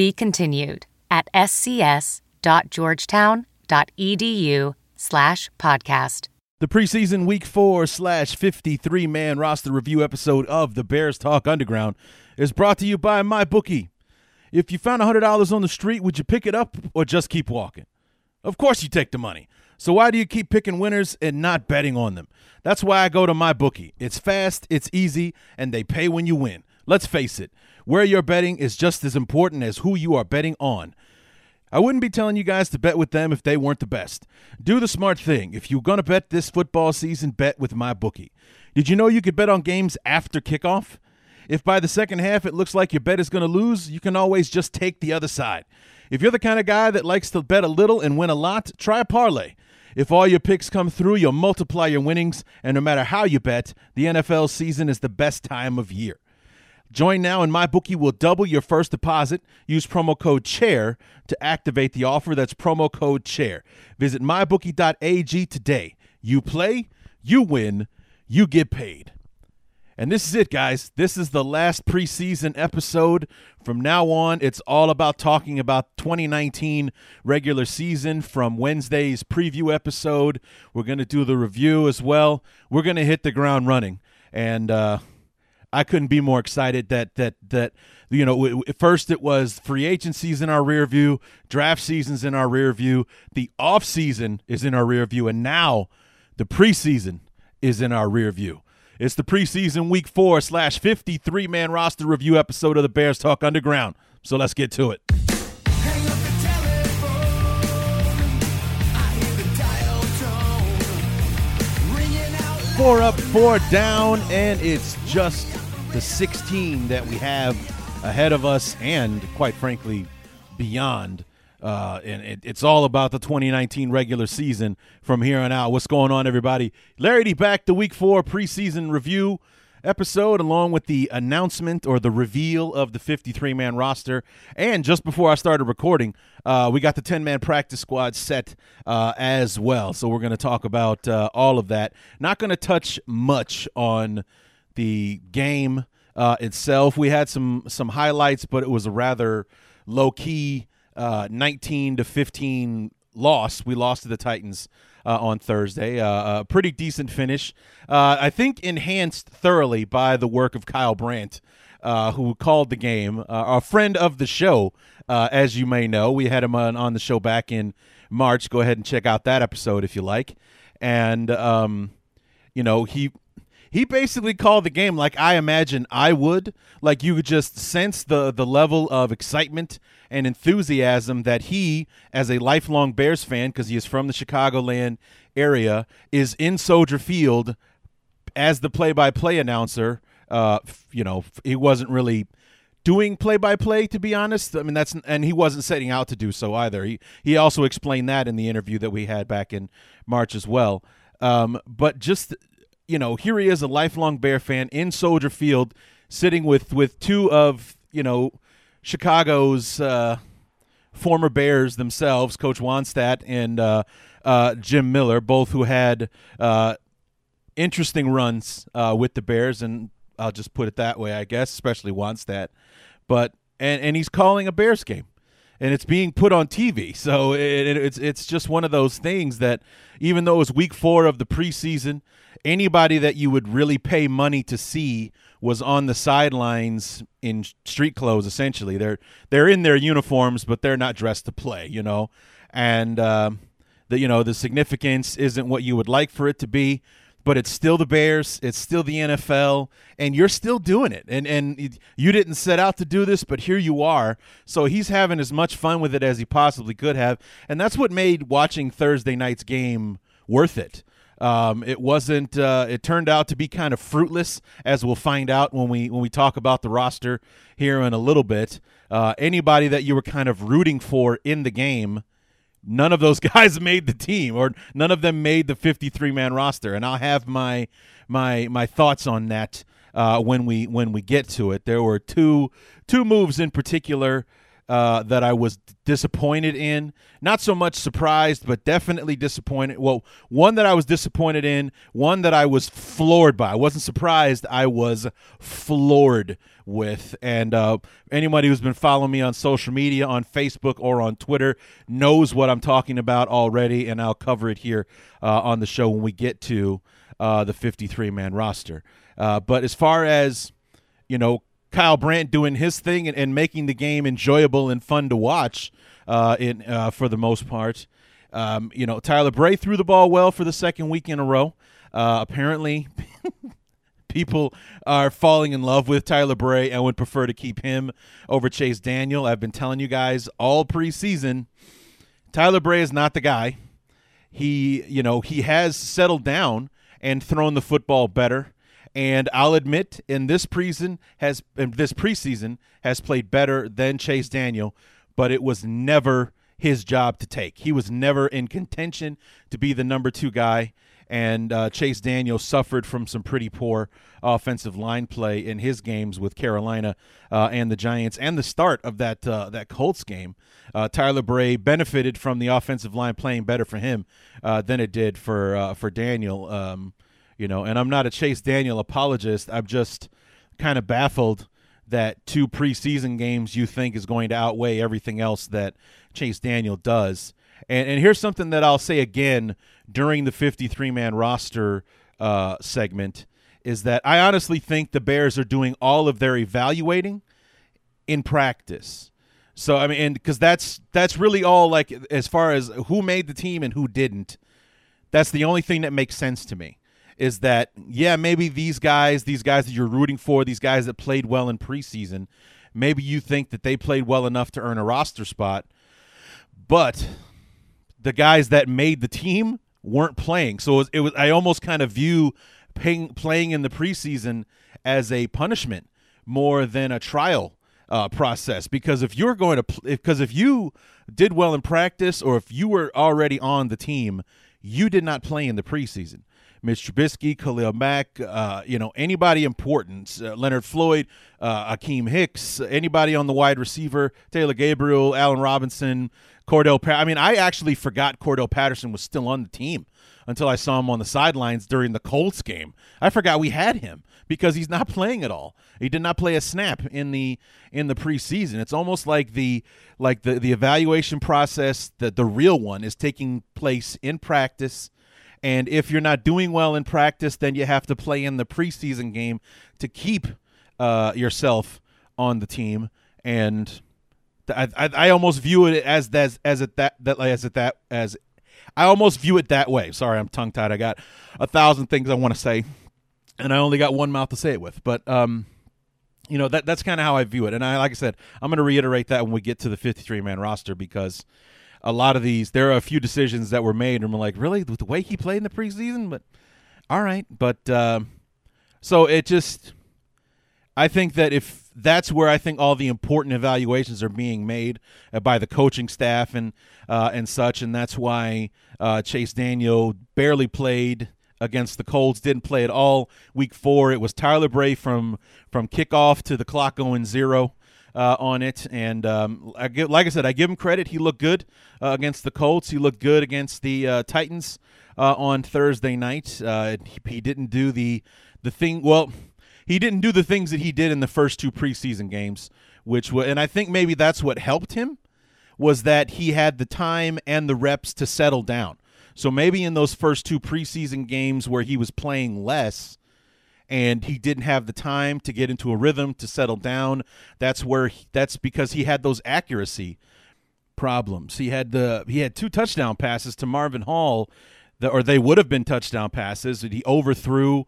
Be continued at scs.georgetown.edu slash podcast. The preseason week four slash 53 man roster review episode of the Bears Talk Underground is brought to you by MyBookie. If you found $100 on the street, would you pick it up or just keep walking? Of course, you take the money. So why do you keep picking winners and not betting on them? That's why I go to MyBookie. It's fast, it's easy, and they pay when you win. Let's face it, where you're betting is just as important as who you are betting on. I wouldn't be telling you guys to bet with them if they weren't the best. Do the smart thing. If you're going to bet this football season, bet with MyBookie. Did you know you could bet on games after kickoff? If by the second half it looks like your bet is going to lose, you can always just take the other side. If you're the kind of guy that likes to bet a little and win a lot, try a parlay. If all your picks come through, you'll multiply your winnings, and no matter how you bet, the NFL season is the best time of year. Join now, and MyBookie will double your first deposit. Use promo code CHAIR to activate the offer. That's promo code CHAIR. Visit mybookie.ag today. You play, you win, you get paid. And this is it, guys. This is the last preseason episode. From now on, it's all about talking about 2019 regular season from Wednesday's preview episode. We're going to do the review as well. We're going to hit the ground running. And uh, I couldn't be more excited that, that, that, you know, first it was free agencies in our rear view, draft seasons in our rear view, the off season is in our rear view, and now the preseason is in our rear view. It's the preseason week four slash 53 man roster review episode of the Bears Talk Underground. So let's get to it. Four up, four down, and it's just the 16 that we have ahead of us and, quite frankly, beyond uh, and it, it's all about the 2019 regular season from here on out. What's going on, everybody? Larry D back the week four preseason review episode, along with the announcement or the reveal of the 53 man roster. And just before I started recording, uh, we got the 10 man practice squad set uh, as well. So we're going to talk about uh, all of that. Not going to touch much on the game uh, itself. We had some some highlights, but it was a rather low key uh, 19 to 15 loss. We lost to the Titans uh, on Thursday. Uh, a pretty decent finish. Uh, I think enhanced thoroughly by the work of Kyle Brandt, uh, who called the game. Uh, a friend of the show, as you may know. We had him on, on, the show back in March. Go ahead and check out that episode if you like. And, um, you know, he he basically called the game like I imagine I would. Like you could just sense the the level of excitement and enthusiasm that he, as a lifelong Bears fan, because he is from the Chicagoland area, is in Soldier Field as the play-by-play announcer. Uh, you know, he wasn't really doing play-by-play to be honest. I mean, that's and he wasn't setting out to do so either. He he also explained that in the interview that we had back in March as well. Um, but just you know, here he is, a lifelong Bear fan in Soldier Field, sitting with with two of you know Chicago's uh, former Bears themselves, Coach Wannstedt and uh, uh, Jim Miller, both who had uh, interesting runs uh, with the Bears, and I'll just put it that way, I guess, especially Wannstedt. But and and he's calling a Bears game and it's being put on TV. So it, it, it's it's just one of those things that even though it's week four of the preseason, anybody that you would really pay money to see was on the sidelines in street clothes. Essentially, they're they're in their uniforms, but they're not dressed to play. You know, and uh, the you know the significance isn't what you would like for it to be but it's still the Bears, it's still the NFL, and you're still doing it. And and you didn't set out to do this, but here you are. So he's having as much fun with it as he possibly could have, and that's what made watching Thursday night's game worth it. Um, it wasn't. Uh, it turned out to be kind of fruitless, as we'll find out when we when we talk about the roster here in a little bit. Uh, anybody that you were kind of rooting for in the game, none of those guys made the team, or none of them made the 53 man roster. And I'll have my my my thoughts on that uh, when we when we get to it. There were two two moves in particular uh, that I was disappointed in. Not so much surprised, but definitely disappointed. Well, one that I was disappointed in, one that I was floored by. I wasn't surprised, I was floored with. And uh, anybody who's been following me on social media, on Facebook or on Twitter, knows what I'm talking about already, and I'll cover it here uh, on the show when we get to uh, the 53 man roster. Uh, but as far as you know, Kyle Brandt doing his thing and, and making the game enjoyable and fun to watch uh, in uh, for the most part. Um, you know, Tyler Bray threw the ball well for the second week in a row. Uh, apparently, people are falling in love with Tyler Bray and would prefer to keep him over Chase Daniel. I've been telling you guys all preseason, Tyler Bray is not the guy. He, you know, he has settled down and thrown the football better. And I'll admit, in this preseason has in this preseason has played better than Chase Daniel, but it was never his job to take. He was never in contention to be the number two guy. And uh, Chase Daniel suffered from some pretty poor offensive line play in his games with Carolina uh, and the Giants, and the start of that uh, that Colts game. Uh, Tyler Bray benefited from the offensive line playing better for him uh, than it did for uh, for Daniel. Um, you know, and I'm not a Chase Daniel apologist. I'm just kind of baffled that two preseason games you think is going to outweigh everything else that Chase Daniel does. And, and here's something that I'll say again during the 53 man roster uh, segment is that I honestly think the Bears are doing all of their evaluating in practice. So I mean, because that's that's really all like as far as who made the team and who didn't. That's the only thing that makes sense to me is that yeah, maybe these guys, these guys that you're rooting for, these guys that played well in preseason, maybe you think that they played well enough to earn a roster spot, but the guys that made the team weren't playing. So it was, it was I almost kind of view paying, playing in the preseason as a punishment more than a trial uh, process because if you're going to because if you did well in practice or if you were already on the team, you did not play in the preseason. Mitch Trubisky, Khalil Mack, uh, you know, anybody important, uh, Leonard Floyd, uh, Akiem Hicks, anybody on the wide receiver, Taylor Gabriel, Allen Robinson, Cordell. Pa- I mean, I actually forgot Cordarrelle Patterson was still on the team until I saw him on the sidelines during the Colts game. I forgot we had him because he's not playing at all. He did not play a snap in the in the preseason. It's almost like the like the the evaluation process, the the real one is taking place in practice and if you're not doing well in practice, then you have to play in the preseason game to keep uh, yourself on the team. And I, I, I, almost view it as as as it that that as it that as I almost view it that way. Sorry, I'm tongue tied. I got a thousand things I want to say, and I only got one mouth to say it with. But um, you know that that's kind of how I view it. And I like I said, I'm going to reiterate that when we get to the 53 man roster because a lot of these, there are a few decisions that were made, and we're like, really, with the way he played in the preseason, but all right, but uh, so it just, I think that if that's where I think all the important evaluations are being made uh, by the coaching staff and uh, and such, and that's why uh, Chase Daniel barely played against the Colts, didn't play at all week four. It was Tyler Bray from from kickoff to the clock going zero uh, on it. And um, I give, like I said, I give him credit. He looked good uh, against the Colts. He looked good against the uh, Titans uh, on Thursday night. Uh, he, he, didn't do the the thing. Well, he didn't do the things that he did in the first two preseason games, which and I think maybe that's what helped him was that he had the time and the reps to settle down. So maybe in those first two preseason games where he was playing less, and he didn't have the time to get into a rhythm to settle down. That's where he, that's because he had those accuracy problems. He had the he had two touchdown passes to Marvin Hall, or they would have been touchdown passes. He overthrew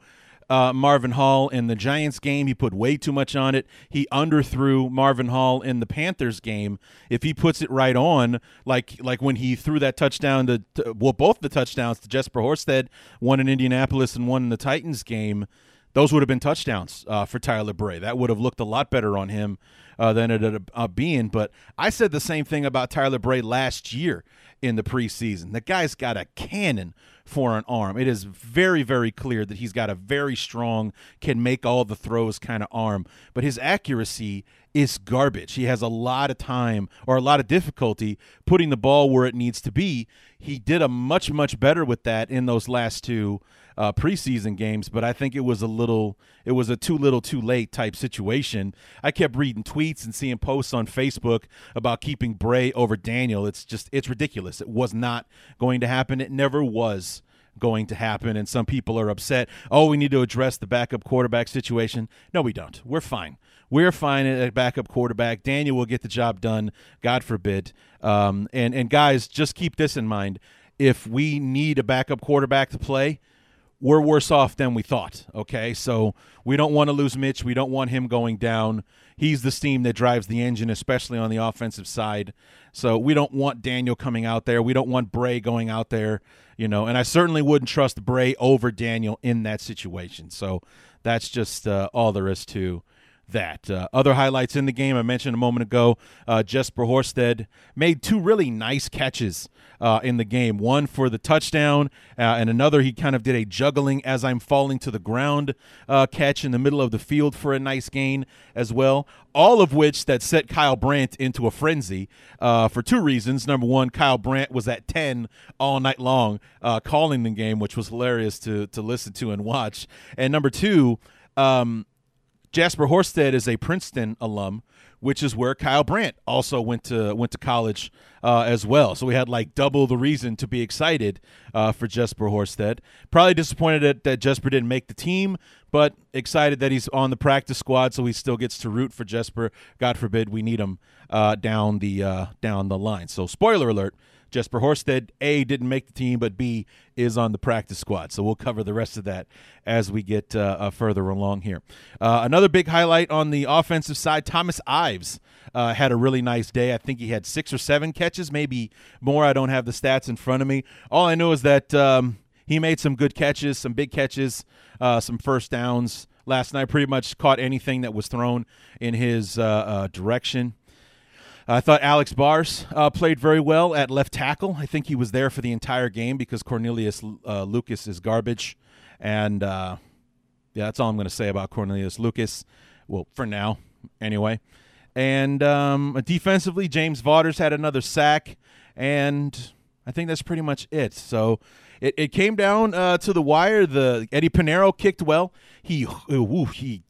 uh, Marvin Hall in the Giants game. He put way too much on it. He underthrew Marvin Hall in the Panthers game. If he puts it right on, like like when he threw that touchdown to, to well, both the touchdowns to Jesper Horsted, one in Indianapolis and one in the Titans game, those would have been touchdowns uh, for Tyler Bray. That would have looked a lot better on him uh, than it ended up being. But I said the same thing about Tyler Bray last year in the preseason. The guy's got a cannon for an arm. It is very, very clear that he's got a very strong, can make all the throws kind of arm. But his accuracy is garbage. He has a lot of time or a lot of difficulty putting the ball where it needs to be. He did a much, much better with that in those last two uh, preseason games, but I think it was a little, it was a too little, too late type situation. I kept reading tweets and seeing posts on Facebook about keeping Bray over Daniel. It's just, it's ridiculous. It was not going to happen. It never was going to happen. And some people are upset. Oh, we need to address the backup quarterback situation. No, we don't. We're fine. We're fine at backup quarterback. Daniel will get the job done. God forbid. Um, and and guys, just keep this in mind. If we need a backup quarterback to play, we're worse off than we thought. Okay, so we don't want to lose Mitch. We don't want him going down. He's the steam that drives the engine, especially on the offensive side. So we don't want Daniel coming out there. We don't want Bray going out there, you know. And I certainly wouldn't trust Bray over Daniel in that situation. So that's just uh, all there is to that. Uh, other highlights in the game I mentioned a moment ago uh, Jesper Horsted made two really nice catches uh, in the game one for the touchdown, uh, and another he kind of did a juggling as I'm falling to the ground uh, catch in the middle of the field for a nice gain as well. All of which that set Kyle Brandt into a frenzy uh, for two reasons. Number one, Kyle Brandt was at 10 all night long calling the game, which was hilarious to, to listen to and watch. And number two, um, Jesper Horsted is a Princeton alum, which is where Kyle Brandt also went to went to college uh, as well. So we had like double the reason to be excited uh, for Jesper Horsted. Probably disappointed that, that Jesper didn't make the team, but excited that he's on the practice squad, so he still gets to root for Jesper. God forbid we need him uh, down the uh, down the line. So spoiler alert: Jesper Horsted, A, didn't make the team, but B, is on the practice squad. So we'll cover the rest of that as we get uh, uh, further along here. Uh, another big highlight on the offensive side Thomas Ives uh, had a really nice day. I think he had six or seven catches, maybe more. I don't have the stats in front of me. All I know is that um, he made some good catches, some big catches, uh, some first downs last night. Pretty much caught anything that was thrown in his uh, direction. I thought Alex Bars uh, played very well at left tackle. I think he was there for the entire game because Cornelius uh, Lucas is garbage. And uh, yeah, that's all I'm going to say about Cornelius Lucas. Well, for now, anyway. And um, defensively, James Vaughters had another sack. And I think that's pretty much it. So it, it came down uh, to the wire. The Eddy Pineiro kicked well. He, ooh, he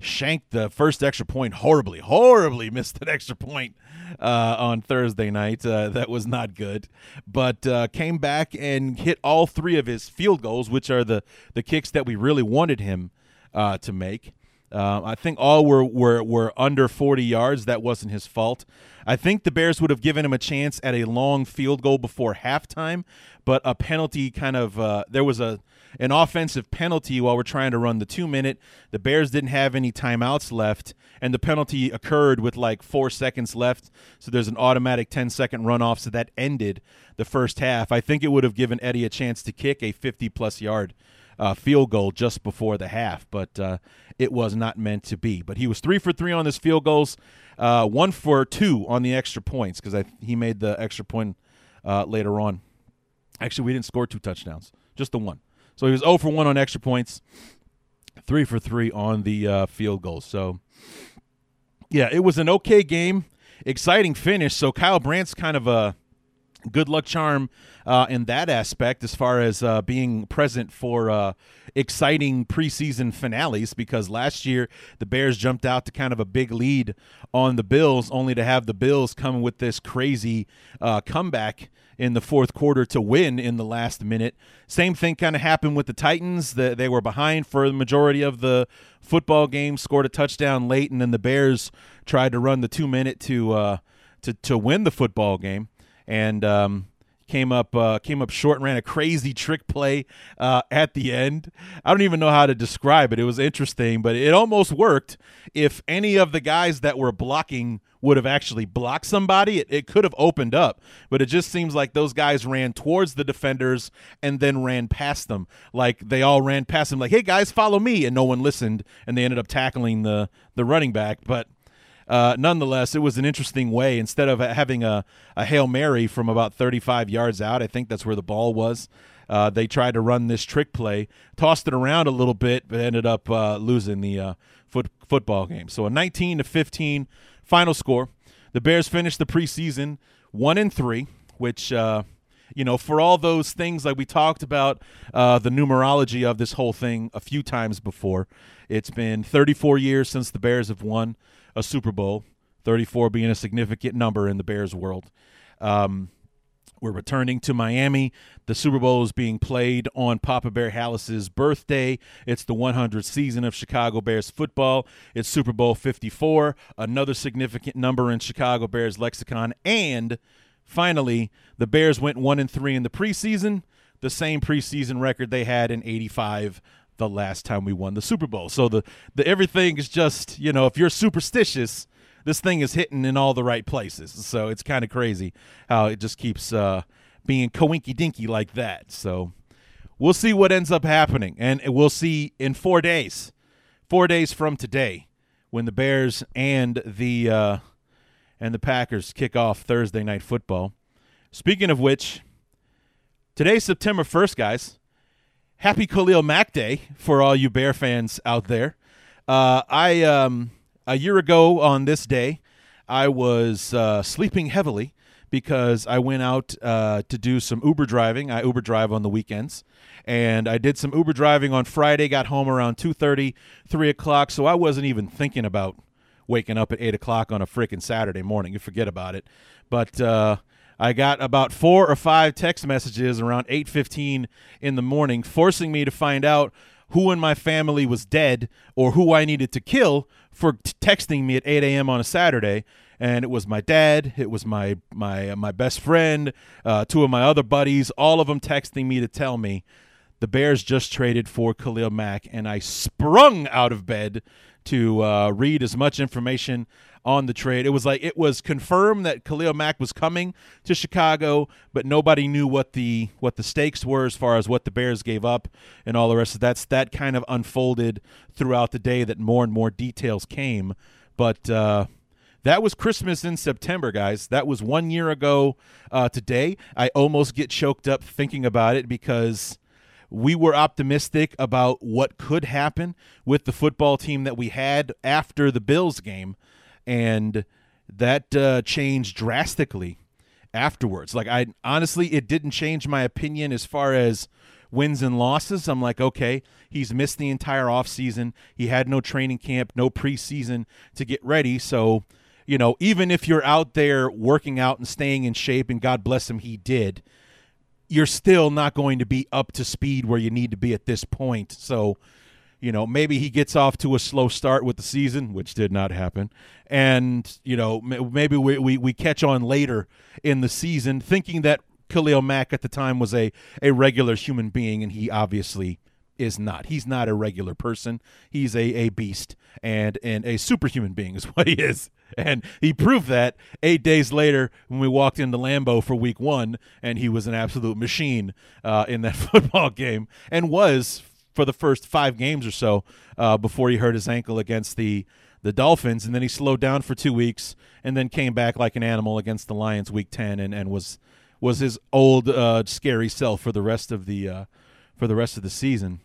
shanked the first extra point horribly, horribly missed an extra point uh, on Thursday night. Uh, that was not good, but uh, came back and hit all three of his field goals, which are the the kicks that we really wanted him uh, to make. Uh, I think all were, were were under 40 yards. That wasn't his fault. I think the Bears would have given him a chance at a long field goal before halftime, but a penalty kind of uh, there was a an offensive penalty while we're trying to run the two minute. The Bears didn't have any timeouts left, and the penalty occurred with like four seconds left. So there's an automatic 10 second runoff. So that ended the first half. I think it would have given Eddie a chance to kick a 50 plus yard uh, field goal just before the half, but uh, it was not meant to be. But he was three for three on his field goals, uh, one for two on the extra points because he made the extra point uh, later on. Actually, we didn't score two touchdowns, just the one. So he was 0 for 1 on extra points, 3 for 3 on the uh, field goals. So, yeah, it was an okay game. Exciting finish. So Kyle Brandt's kind of a good luck charm uh, in that aspect as far as uh, being present for uh, exciting preseason finales because last year the Bears jumped out to kind of a big lead on the Bills, only to have the Bills come with this crazy uh, comeback in the fourth quarter to win in the last minute. Same thing kind of happened with the Titans. The, they were behind for the majority of the football game, scored a touchdown late, and then the Bears tried to run the two minute to uh, to to win the football game and um, came up uh, came up short and ran a crazy trick play uh, at the end. I don't even know how to describe it. It was interesting, but it almost worked. If any of the guys that were blocking would have actually blocked somebody, it, it could have opened up. But it just seems like those guys ran towards the defenders and then ran past them. Like they all ran past them, like, "Hey guys, follow me," and no one listened, and they ended up tackling the the running back. But uh, nonetheless, it was an interesting way. Instead of having a, a Hail Mary from about 35 yards out, I think that's where the ball was. Uh, they tried to run this trick play, tossed it around a little bit, but ended up uh, losing the uh, foot, football game. So a 19 to 15 final score. The Bears finished the preseason one and three, which uh, you know, for all those things like we talked about uh, the numerology of this whole thing a few times before. It's been 34 years since the Bears have won a Super Bowl, 34 being a significant number in the Bears world. Um, we're returning to Miami. The Super Bowl is being played on Papa Bear Halas's birthday. It's the 100th season of Chicago Bears football. It's Super Bowl 54, another significant number in Chicago Bears lexicon. And finally, the Bears went 1 and 3 in the preseason, the same preseason record they had in 85 the last time we won the Super Bowl. So the, the everything is just, you know, if you're superstitious, this thing is hitting in all the right places. So it's kind of crazy how it just keeps uh, being coinky dinky like that. So we'll see what ends up happening. And we'll see in four days, four days from today, when the Bears and the uh, and the Packers kick off Thursday night football. Speaking of which, today's September 1st, guys happy Khalil Mack Day for all you Bear fans out there. Uh, I um, a year ago on this day, I was uh, sleeping heavily because I went out uh, to do some Uber driving. I Uber drive on the weekends, and I did some Uber driving on Friday. Got home around 2:30, 3 o'clock, so I wasn't even thinking about waking up at 8 o'clock on a freaking Saturday morning. You forget about it. But uh, I got about four or five text messages around 8:15 in the morning forcing me to find out who in my family was dead or who I needed to kill for t- texting me at 8 a.m. on a Saturday. And it was my dad, it was my my uh, my best friend, uh, two of my other buddies, all of them texting me to tell me the Bears just traded for Khalil Mack, and I sprung out of bed to uh, read as much information on the trade. It was like it was confirmed that Khalil Mack was coming to Chicago, but nobody knew what the what the stakes were as far as what the Bears gave up and all the rest of that's that kind of unfolded throughout the day that more and more details came. But uh, that was Christmas in September, guys. That was one year ago uh, today. I almost get choked up thinking about it because we were optimistic about what could happen with the football team that we had after the Bills game and that uh, changed drastically afterwards. Like I honestly, it didn't change my opinion as far as wins and losses. I'm like, okay, he's missed the entire offseason. He had no training camp, no preseason to get ready. So, you know, even if you're out there working out and staying in shape, and God bless him, he did, you're still not going to be up to speed where you need to be at this point. So, you know, maybe he gets off to a slow start with the season, which did not happen. And, you know, maybe we, we, we catch on later in the season thinking that Khalil Mack at the time was a, a regular human being, and he obviously is not. He's not a regular person. He's a, a beast and, and a superhuman being is what he is. And he proved that eight days later when we walked into Lambeau for week one, and he was an absolute machine uh, in that football game and was for the first five games or so uh, before he hurt his ankle against the the Dolphins, and then he slowed down for two weeks, and then came back like an animal against the Lions week ten, and, and was was his old uh, scary self for the rest of the uh, for the rest of the season.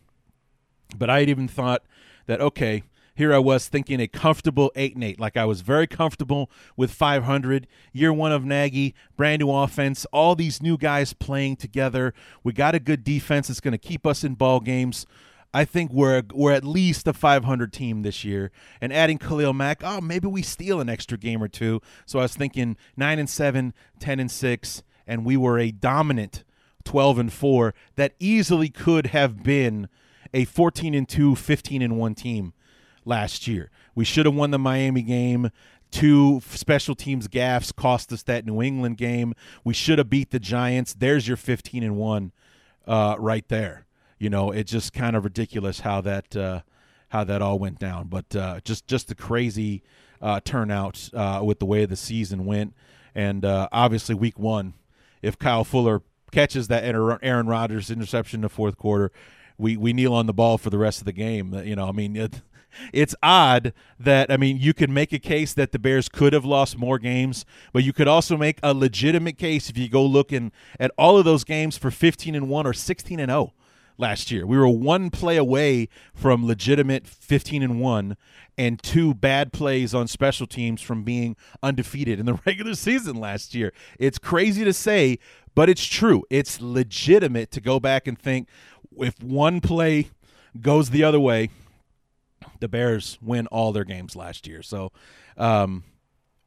But I had even thought that okay, here I was thinking a comfortable eight and eight, like I was very comfortable with 500. Year one of Nagy, brand new offense, all these new guys playing together. We got a good defense that's going to keep us in ball games. I think we're we're at least a 500 team this year, and adding Khalil Mack, oh maybe we steal an extra game or two. So I was thinking nine and seven, 10 and six, and we were a dominant 12 and four that easily could have been a 14 and two, 15 and one team last year. We should have won the Miami game. Two special teams gaffes cost us that New England game. We should have beat the Giants. There's your 15 and one, uh, right there. You know, it's just kind of ridiculous how that uh, how that all went down. But uh, just just a crazy uh, turnout uh, with the way the season went, and uh, obviously week one, if Kyle Fuller catches that Aaron Rodgers interception in the fourth quarter, we we kneel on the ball for the rest of the game. You know, I mean. It, it's odd that I mean you could make a case that the Bears could have lost more games, but you could also make a legitimate case if you go looking at all of those games for 15 and 1 or 16 and 0 last year. We were one play away from legitimate 15 and 1 and two bad plays on special teams from being undefeated in the regular season last year. It's crazy to say, but it's true. It's legitimate to go back and think if one play goes the other way, the Bears win all their games last year. So, um,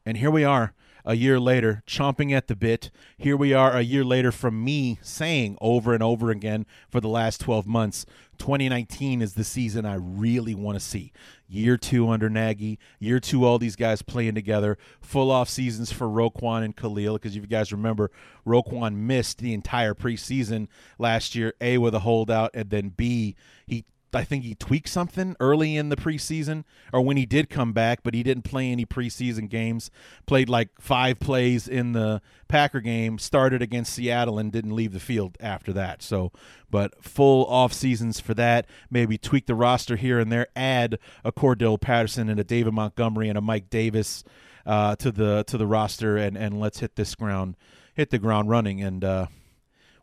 and here we are a year later, chomping at the bit. Here we are a year later from me saying over and over again for the last 12 months 2019 is the season I really want to see. Year two under Nagy, year two, all these guys playing together, full off seasons for Roquan and Khalil. Because if you guys remember, Roquan missed the entire preseason last year, A, with a holdout, and then B, he I think he tweaked something early in the preseason or when he did come back, but he didn't play any preseason games. Played like five plays in the Packer game, started against Seattle and didn't leave the field after that. So, but full off seasons for that. Maybe tweak the roster here and there, add a Cordell Patterson and a David Montgomery and a Mike Davis uh, to the to the roster and and let's hit this ground hit the ground running and uh,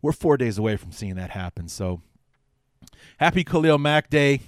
we're four days away from seeing that happen. So happy Khalil Mack Day.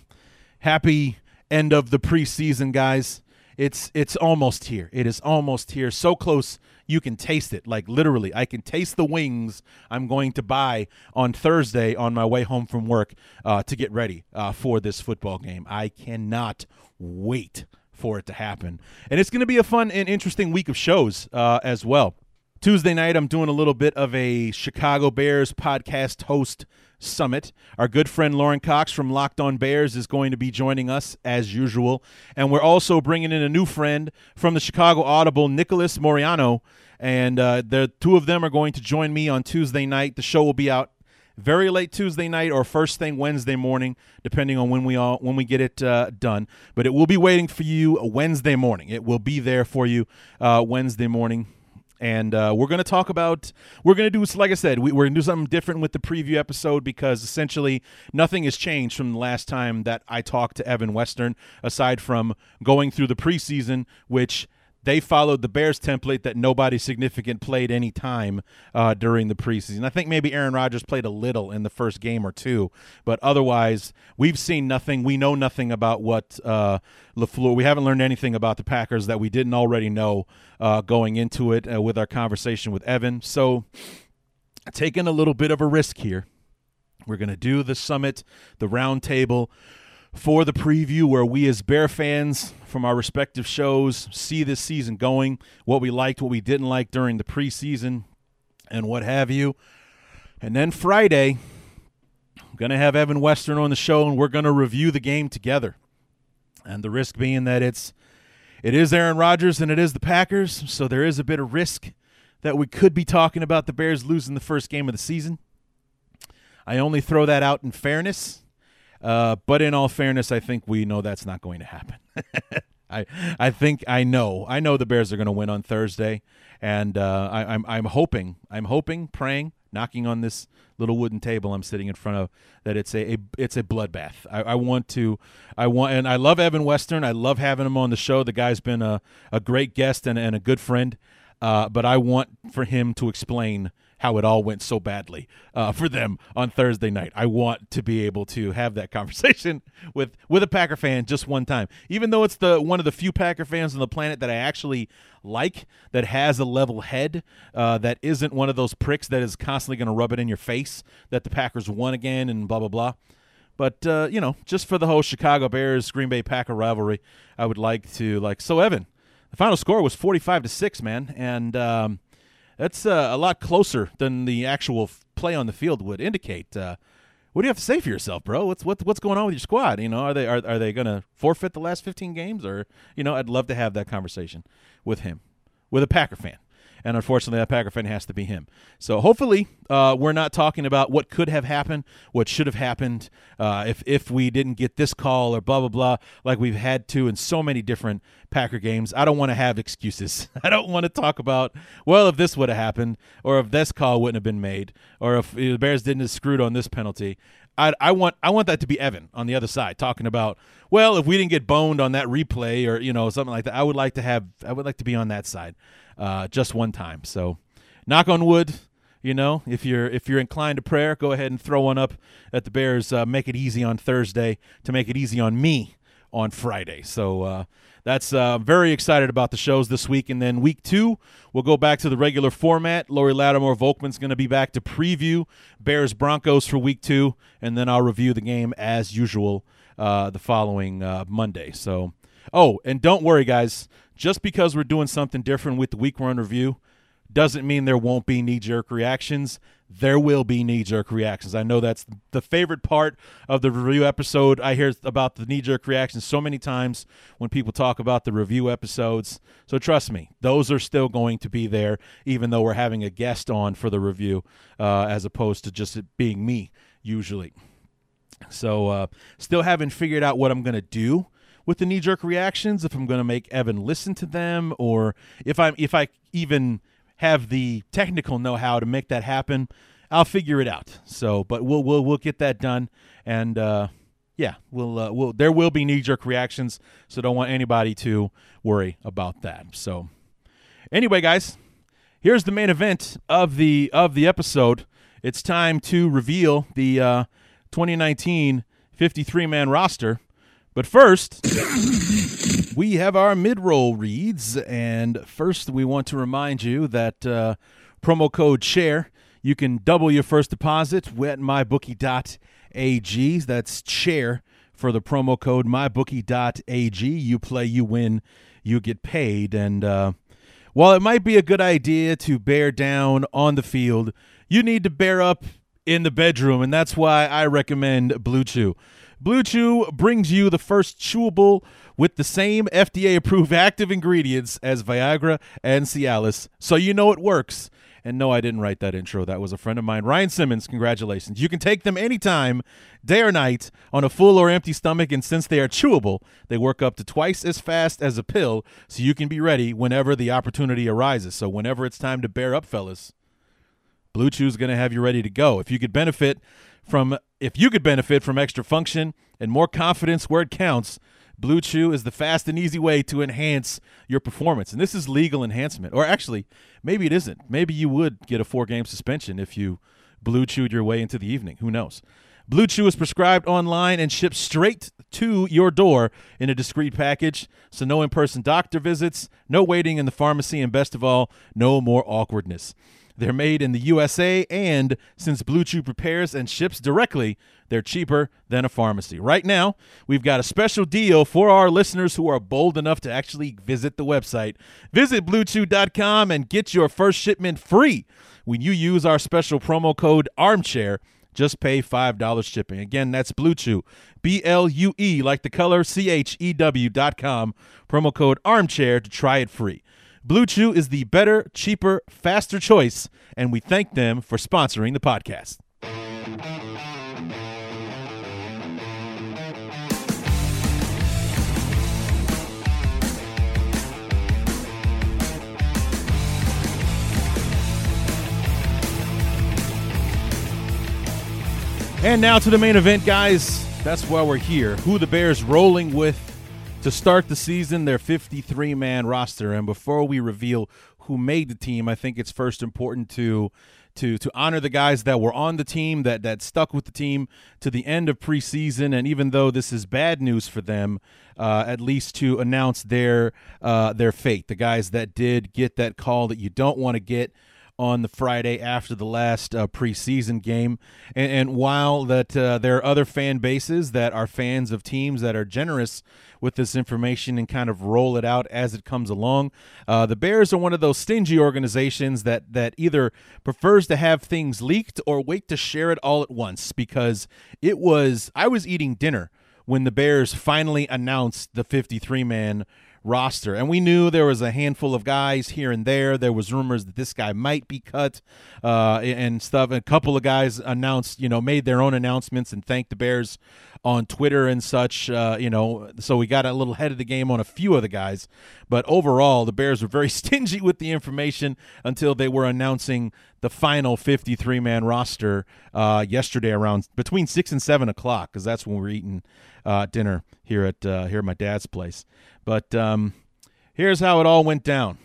Happy end of the preseason, guys. It's it's almost here. It is almost here. So close you can taste it. Like literally, I can taste the wings I'm going to buy on Thursday on my way home from work uh, to get ready uh, for this football game. I cannot wait for it to happen, and it's going to be a fun and interesting week of shows uh, as well. Tuesday night, I'm doing a little bit of a Chicago Bears podcast host summit. Our good friend Lauren Cox from Locked On Bears is going to be joining us as usual. And we're also bringing in a new friend from the Chicago Audible, Nicholas Moriano. And uh, the two of them are going to join me on Tuesday night. The show will be out very late Tuesday night or first thing Wednesday morning, depending on when we all when we get it uh, done. But it will be waiting for you Wednesday morning. It will be there for you uh, Wednesday morning and uh, we're going to talk about we're going to do like i said we, are going to do something different with the preview episode because essentially nothing has changed from the last time that i talked to evan western aside from going through the preseason which they followed the Bears template that nobody significant played any time uh, during the preseason. I think maybe Aaron Rodgers played a little in the first game or two, but otherwise, we've seen nothing. We know nothing about what uh, LaFleur. We haven't learned anything about the Packers that we didn't already know uh, going into it uh, with our conversation with Evan. So, taking a little bit of a risk here. We're going to do the summit, the roundtable for the preview where we as Bear fans from our respective shows see this season going, what we liked, what we didn't like during the preseason, and what have you. And then Friday, I'm going to have Evan Western on the show and we're going to review the game together. And the risk being that it's it is Aaron Rodgers and it is the Packers, so there is a bit of risk that we could be talking about the Bears losing the first game of the season. I only throw that out in fairness uh, but in all fairness, I think we know that's not going to happen. I I think I know I know the Bears are going to win on Thursday, and uh, I, I'm I'm hoping I'm hoping praying knocking on this little wooden table I'm sitting in front of that it's a, a it's a bloodbath. I, I, want to I want and I love Evan Western. I love having him on the show. The guy's been a, a great guest and, and a good friend. Uh, but I want for him to explain how it all went so badly uh, for them on Thursday night. I want to be able to have that conversation with with a Packer fan just one time, even though it's the one of the few Packer fans on the planet that I actually like, that has a level head, uh, that isn't one of those pricks that is constantly going to rub it in your face that the Packers won again and blah blah blah. But uh, you know, just for the whole Chicago Bears Green Bay Packer rivalry, I would like to like. So Evan, the final score was forty-five to six, man, and um, that's uh, a lot closer than the actual play on the field would indicate. Uh, what do you have to say for yourself, bro? What's what, what's going on with your squad? You know, are they are, are they going to forfeit the last 15 games or you know, I'd love to have that conversation with him, with a Packer fan and unfortunately, that Packer fan has to be him. So hopefully, uh, we're not talking about what could have happened, what should have happened, uh, if if we didn't get this call or blah blah blah, like we've had to in so many different Packer games. I don't want to have excuses. I don't want to talk about well, if this would have happened, or if this call wouldn't have been made, or if the Bears didn't have screwed on this penalty. I, I want I want that to be Evan on the other side talking about well if we didn't get boned on that replay or you know something like that I would like to have I would like to be on that side uh, just one time. So, knock on wood. You know, if you're if you're inclined to prayer, go ahead and throw one up at the Bears. Uh, make it easy on Thursday to make it easy on me on Friday. So uh, that's uh, very excited about the shows this week. And then week two, we'll go back to the regular format. Lori Lattimore Volkman's going to be back to preview Bears Broncos for week two, and then I'll review the game as usual uh, the following uh, Monday. So, oh, and don't worry, guys just because we're doing something different with the week one review doesn't mean there won't be knee jerk reactions. There will be knee jerk reactions. I know that's the favorite part of the review episode. I hear about the knee jerk reactions so many times when people talk about the review episodes. So trust me, those are still going to be there, even though we're having a guest on for the review, uh, as opposed to just it being me usually. So uh, still haven't figured out what I'm going to do with the knee jerk reactions, if I'm going to make Evan listen to them, or if I'm if I even have the technical know how to make that happen, I'll figure it out. So, but we'll we'll we'll get that done, and uh, yeah, we'll uh, we'll there will be knee jerk reactions. So don't want anybody to worry about that. So, anyway, guys, here's the main event of the of the episode. It's time to reveal the uh, 2019 53 man roster. But first, we have our mid roll reads. And first, we want to remind you that uh, promo code SHARE, you can double your first deposit at mybookie.ag. That's SHARE for the promo code mybookie.ag. You play, you win, you get paid. And uh, while it might be a good idea to bear down on the field, you need to bear up in the bedroom. And that's why I recommend Blue Chew. Blue Chew brings you the first chewable with the same FDA approved active ingredients as Viagra and Cialis, so you know it works. And no, I didn't write that intro. That was a friend of mine, Ryan Simmons. Congratulations. You can take them anytime, day or night, on a full or empty stomach. And since they are chewable, they work up to twice as fast as a pill, so you can be ready whenever the opportunity arises. So, whenever it's time to bear up, fellas, Blue Chew's going to have you ready to go. If you could benefit from if you could benefit from extra function and more confidence where it counts, Blue Chew is the fast and easy way to enhance your performance. And this is legal enhancement. Or actually, maybe it isn't. Maybe you would get a four game suspension if you Blue Chewed your way into the evening. Who knows? Blue Chew is prescribed online and shipped straight to your door in a discreet package. So, no in person doctor visits, no waiting in the pharmacy, and best of all, no more awkwardness. They're made in the USA, and since Blue Chew prepares and ships directly, they're cheaper than a pharmacy. Right now, we've got a special deal for our listeners who are bold enough to actually visit the website. Visit BlueChew.com and get your first shipment free when you use our special promo code ARMCHAIR. Just pay $5 shipping. Again, that's Blue Chew, B L U E, like the color, C H E W dot com. Promo code ARMCHAIR to try it free. Blue Chew is the better, cheaper, faster choice, and we thank them for sponsoring the podcast. And now to the main event, guys. That's why we're here. Who the Bears rolling with to start the season, their 53 man roster. And before we reveal who made the team, I think it's first important to to to honor the guys that were on the team that that stuck with the team to the end of preseason. And even though this is bad news for them, uh, at least to announce their uh, their fate. The guys that did get that call that you don't want to get on the Friday after the last uh, preseason game. And, and while that uh, there are other fan bases that are fans of teams that are generous with this information and kind of roll it out as it comes along, uh, the Bears are one of those stingy organizations that that either prefers to have things leaked or wait to share it all at once. Because it was I was eating dinner when the Bears finally announced the 53 man roster. And we knew there was a handful of guys here and there. There was rumors that this guy might be cut uh, and stuff. A couple of guys announced, you know, made their own announcements and thanked the Bears on Twitter and such. Uh, you know, so we got a little ahead of the game on a few of the guys. But overall, the Bears were very stingy with the information until they were announcing the final 53 man roster uh, yesterday around between six and seven o'clock because that's when we we're eating uh, dinner here at uh, here at my dad's place. But um, here's how it all went down.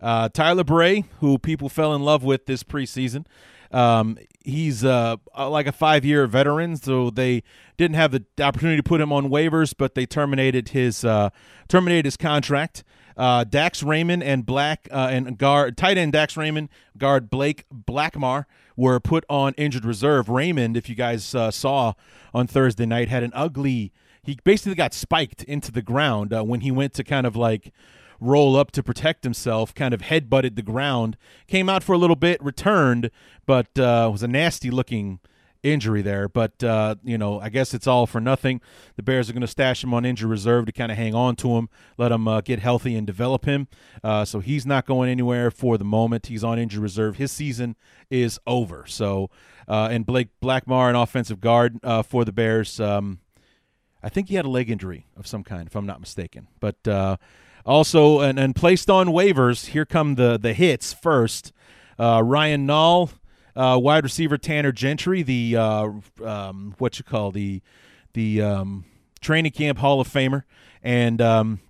Uh, Tyler Bray, who people fell in love with this preseason, um, he's uh, like a five-year veteran, so they didn't have the opportunity to put him on waivers, but they terminated his uh, terminated his contract. Uh, Dax Raymond and Black uh, and guard tight end Dax Raymond, guard Blake Blackmar were put on injured reserve. Raymond, if you guys uh, saw on Thursday night, had an ugly he basically got spiked into the ground uh, when he went to kind of like roll up to protect himself, kind of head butted the ground, came out for a little bit, returned, but uh, was a nasty looking injury there. But, uh, you know, I guess it's all for nothing. The Bears are going to stash him on injury reserve to kind of hang on to him, let him uh, get healthy and develop him. Uh, so he's not going anywhere for the moment. He's on injury reserve. His season is over. So, uh, and Blake Blackmar, an offensive guard uh, for the Bears. Um, I think he had a leg injury of some kind, if I'm not mistaken. But uh, also, and, and placed on waivers. Here come the the hits first. Ryan Nall, uh, wide receiver Tanner Gentry, the uh, um, what you call the the um, training camp Hall of Famer, and um,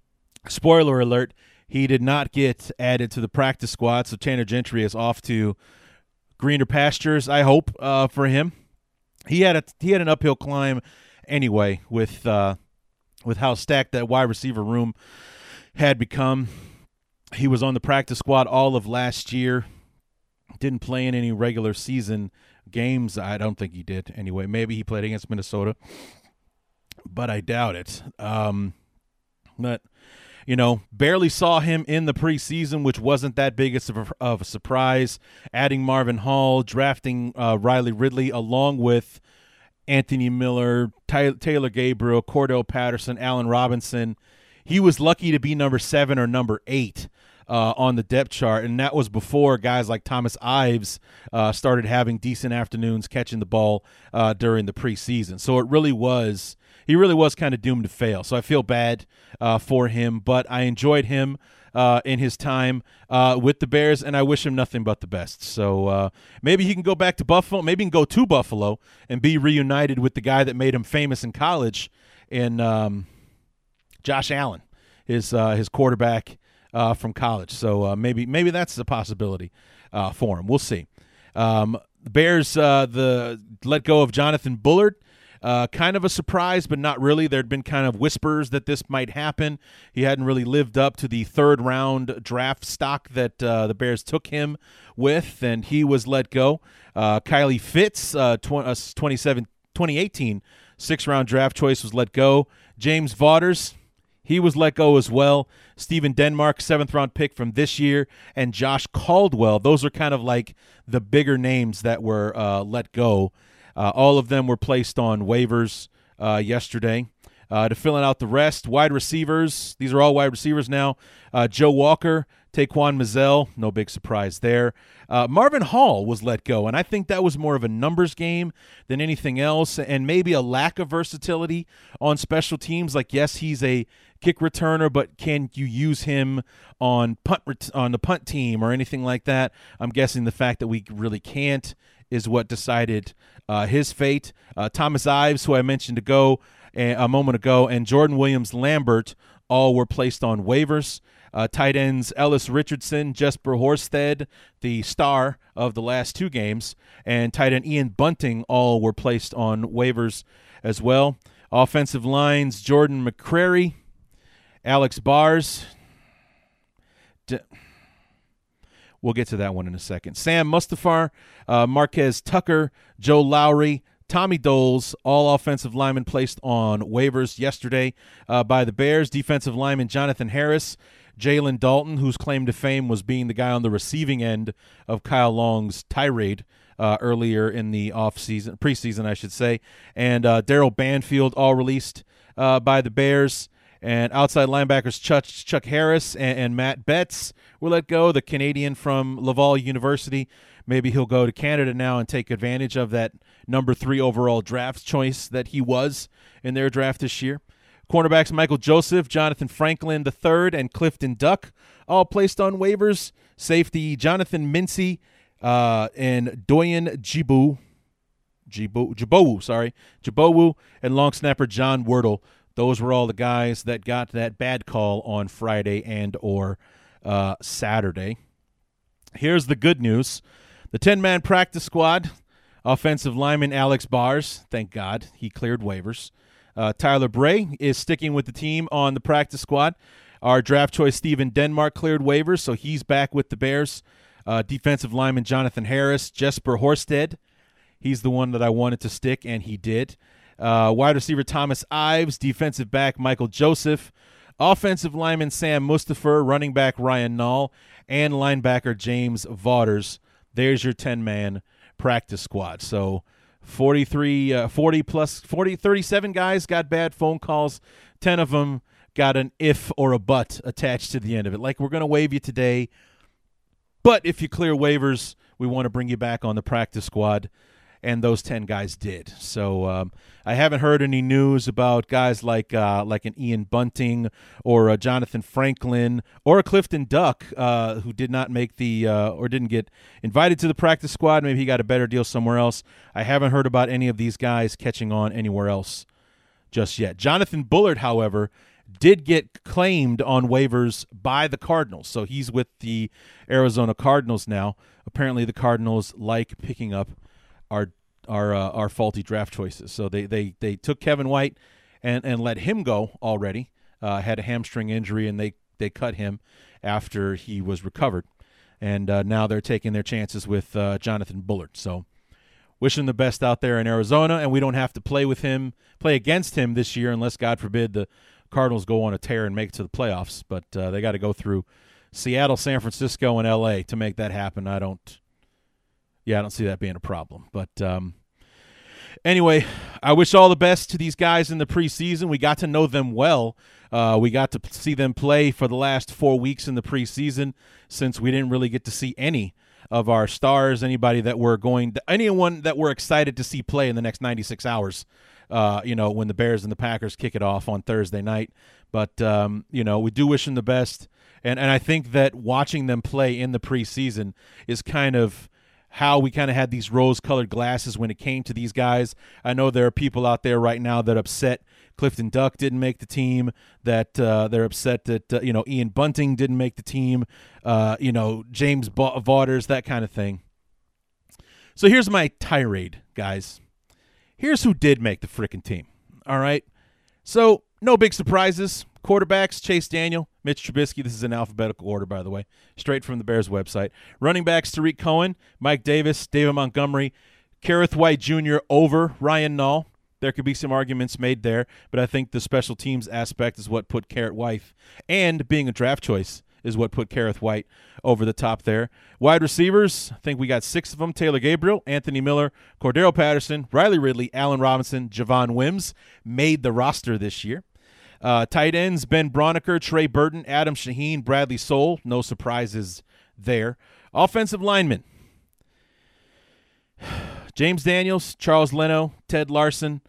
spoiler alert, he did not get added to the practice squad. So Tanner Gentry is off to greener pastures. I hope uh, for him. He had a he had an uphill climb anyway with uh, with how stacked that wide receiver room had become. He was on the practice squad all of last year. Didn't play in any regular season games. I don't think he did anyway. Maybe he played against Minnesota, but I doubt it. Um, but you know, barely saw him in the preseason, which wasn't that big of a, surprise. Adding Marvin Hall, drafting uh, Riley Ridley, along with Anthony Miller, Ty- Taylor Gabriel, Cordarrelle Patterson, Allen Robinson. He was lucky to be number seven or number eight uh, on the depth chart, and that was before guys like Thomas Ives uh, started having decent afternoons catching the ball uh, during the preseason. So it really was he really was kind of doomed to fail. So I feel bad uh, for him, but I enjoyed him uh, in his time uh, with the Bears, and I wish him nothing but the best. So maybe he can go back to Buffalo. Maybe he can go to Buffalo and be reunited with the guy that made him famous in college, in um, Josh Allen, his his quarterback uh, from college. So uh, maybe maybe that's a possibility for him. We'll see. Um, the Bears, the let go of Jonathan Bullard. Uh, kind of a surprise, but not really. There'd been kind of whispers that this might happen. He hadn't really lived up to the third round draft stock that uh, the Bears took him with, and he was let go. Uh, Kylie Fitts, uh, tw- uh, 2018 six round draft choice, was let go. James Vaughters, he was let go as well. Steven Denmark, seventh round pick from this year, and Josh Caldwell. Those are kind of like the bigger names that were uh, let go uh, all of them were placed on waivers uh, yesterday. Uh, to fill out the rest, wide receivers. These are all wide receivers now. Uh, Joe Walker, Taquan Mizzell, no big surprise there. Uh, Marvin Hall was let go, and I think that was more of a numbers game than anything else, and maybe a lack of versatility on special teams. Like, yes, he's a kick returner, but can you use him on punt on the punt team or anything like that? I'm guessing the fact that we really can't is what decided uh, his fate. Uh, Thomas Ives, who I mentioned to go a moment ago, and Jordan Williams Lambert all were placed on waivers. Uh, tight ends Ellis Richardson, Jesper Horsted, the star of the last two games, and tight end Ian Bunting all were placed on waivers as well. Offensive lines Jordan McCrary, Alex Bars. We'll get to that one in a second. Sam Mustipher, uh, Marquez Tucker, Joe Lowry, Tommy Doles, all offensive linemen placed on waivers yesterday uh, by the Bears. Defensive lineman Jonathan Harris, Jalen Dalton, whose claim to fame was being the guy on the receiving end of Kyle Long's tirade uh, earlier in the offseason, preseason, I should say, and uh, Darrell Banfield, all released uh, by the Bears. And outside linebackers Chuck, Chuck Harris and, and Matt Betts were let go, the Canadian from Laval University. Maybe he'll go to Canada now and take advantage of that number three overall draft choice that he was in their draft this year. Cornerbacks Michael Joseph, Jonathan Franklin III, and Clifton Duck all placed on waivers. Safety Jonathan Mincy uh, and Doyen Jibu, Jibowu, sorry, Jibowu, and long snapper John Wirtel. Those were all the guys that got that bad call on Friday and or uh, Saturday. Here's the good news: the ten-man practice squad, offensive lineman Alex Bars, thank God he cleared waivers. Uh, Tyler Bray is sticking with the team on the practice squad. Our draft choice Steven Denmark cleared waivers, so he's back with the Bears. Uh, defensive lineman Jonathan Harris, Jesper Horsted. He's the one that I wanted to stick, and he did. Uh, wide receiver Thomas Ives, defensive back Michael Joseph, offensive lineman Sam Mustipher, running back Ryan Nall, and linebacker James Vaughters. There's your 10 man practice squad. So 43, uh, 40 plus 40, 37 guys got bad phone calls. 10 of them got an if or a but attached to the end of it. Like, we're going to waive you today. But if you clear waivers, we want to bring you back on the practice squad. And those 10 guys did. So um, I haven't heard any news about guys like uh, like an Ian Bunting or a Jonathan Franklin or a Clifton Duck uh, who did not make the uh, or didn't get invited to the practice squad. Maybe he got a better deal somewhere else. I haven't heard about any of these guys catching on anywhere else just yet. Jonathan Bullard, however, did get claimed on waivers by the Cardinals. So he's with the Arizona Cardinals now. Apparently, the Cardinals like picking up our our uh, our faulty draft choices. So they they they took Kevin White and and let him go already. Uh, had a hamstring injury and they they cut him after he was recovered. And uh, now they're taking their chances with uh, Jonathan Bullard. So wishing the best out there in Arizona, and we don't have to play with him, play against him this year, unless God forbid the Cardinals go on a tear and make it to the playoffs, but uh, they got to go through Seattle, San Francisco, and L.A. to make that happen. I don't, yeah, I don't see that being a problem. But um, anyway, I wish all the best to these guys in the preseason. We got to know them well. Uh, we got to see them play for the last four weeks in the preseason since we didn't really get to see any of our stars, anybody that we're going, to, anyone that we're excited to see play in the next 96 hours uh, you know, when the Bears and the Packers kick it off on Thursday night. But um, you know, we do wish them the best, and and I think that watching them play in the preseason is kind of how we kind of had these rose-colored glasses when it came to these guys. I know there are people out there right now that upset Clifton Duck didn't make the team. That uh, they're upset that uh, you know Ian Bunting didn't make the team. Uh, you know James Vaughters, that kind of thing. So here's my tirade, guys. Here's who did make the freaking team. All right. So, no big surprises. Quarterbacks Chase Daniel, Mitch Trubisky. This is in alphabetical order, by the way, straight from the Bears website. Running backs Tarik Cohen, Mike Davis, David Montgomery, Kerrith Whyte Jr. over Ryan Nall. There could be some arguments made there, but I think the special teams aspect is what put Kerrith Whyte and being a draft choice is what put Kerrith Whyte over the top there. Wide receivers, I think we got six of them Taylor Gabriel, Anthony Miller, Cordarrelle Patterson, Riley Ridley, Allen Robinson, Javon Wims made the roster this year. Uh, tight ends Ben Braunecker, Trey Burton, Adam Shaheen, Bradley Sowell. No surprises there. Offensive linemen James Daniels, Charles Leno, Ted Larsen,